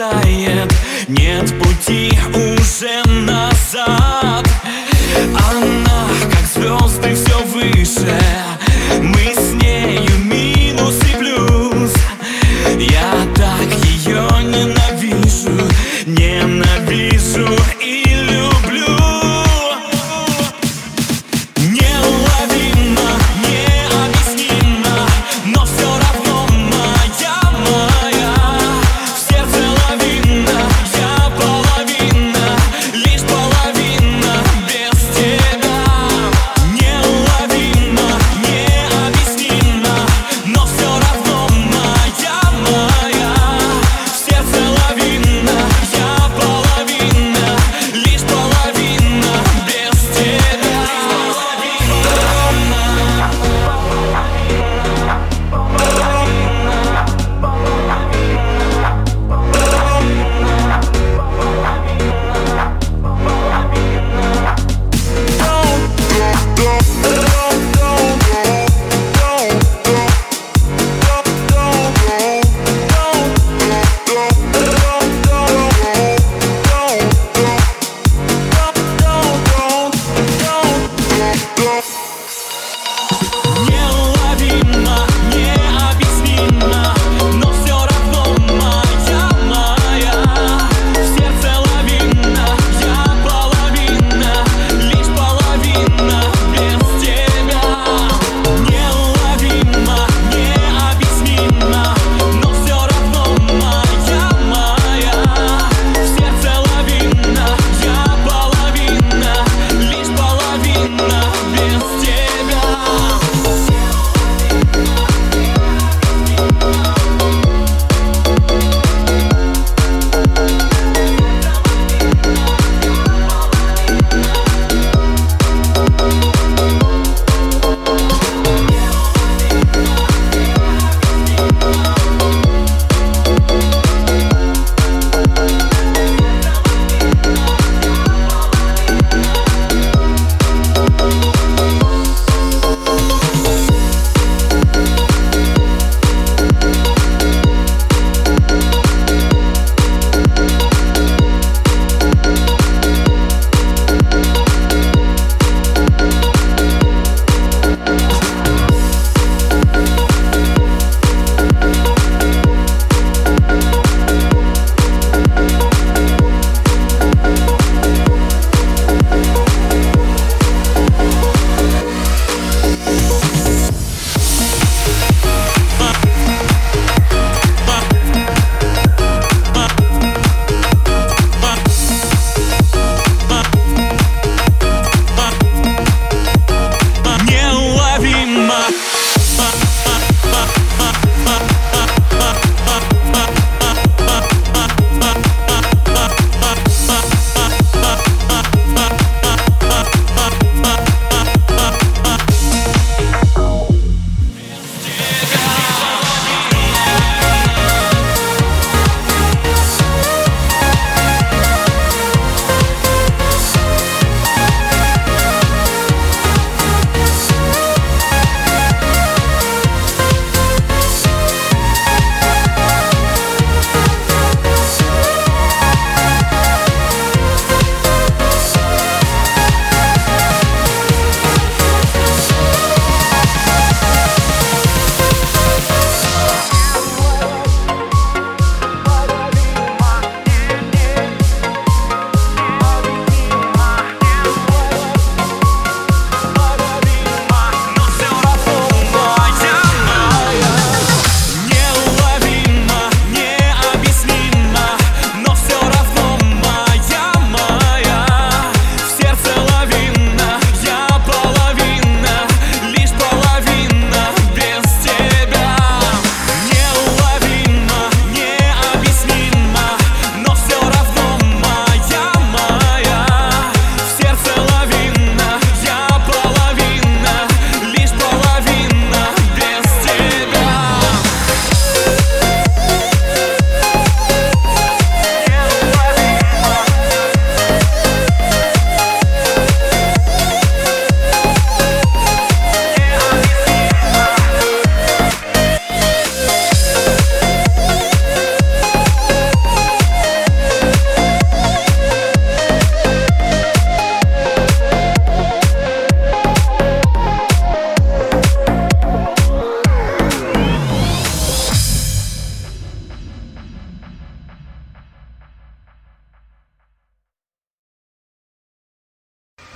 бросает Нет пути уже нас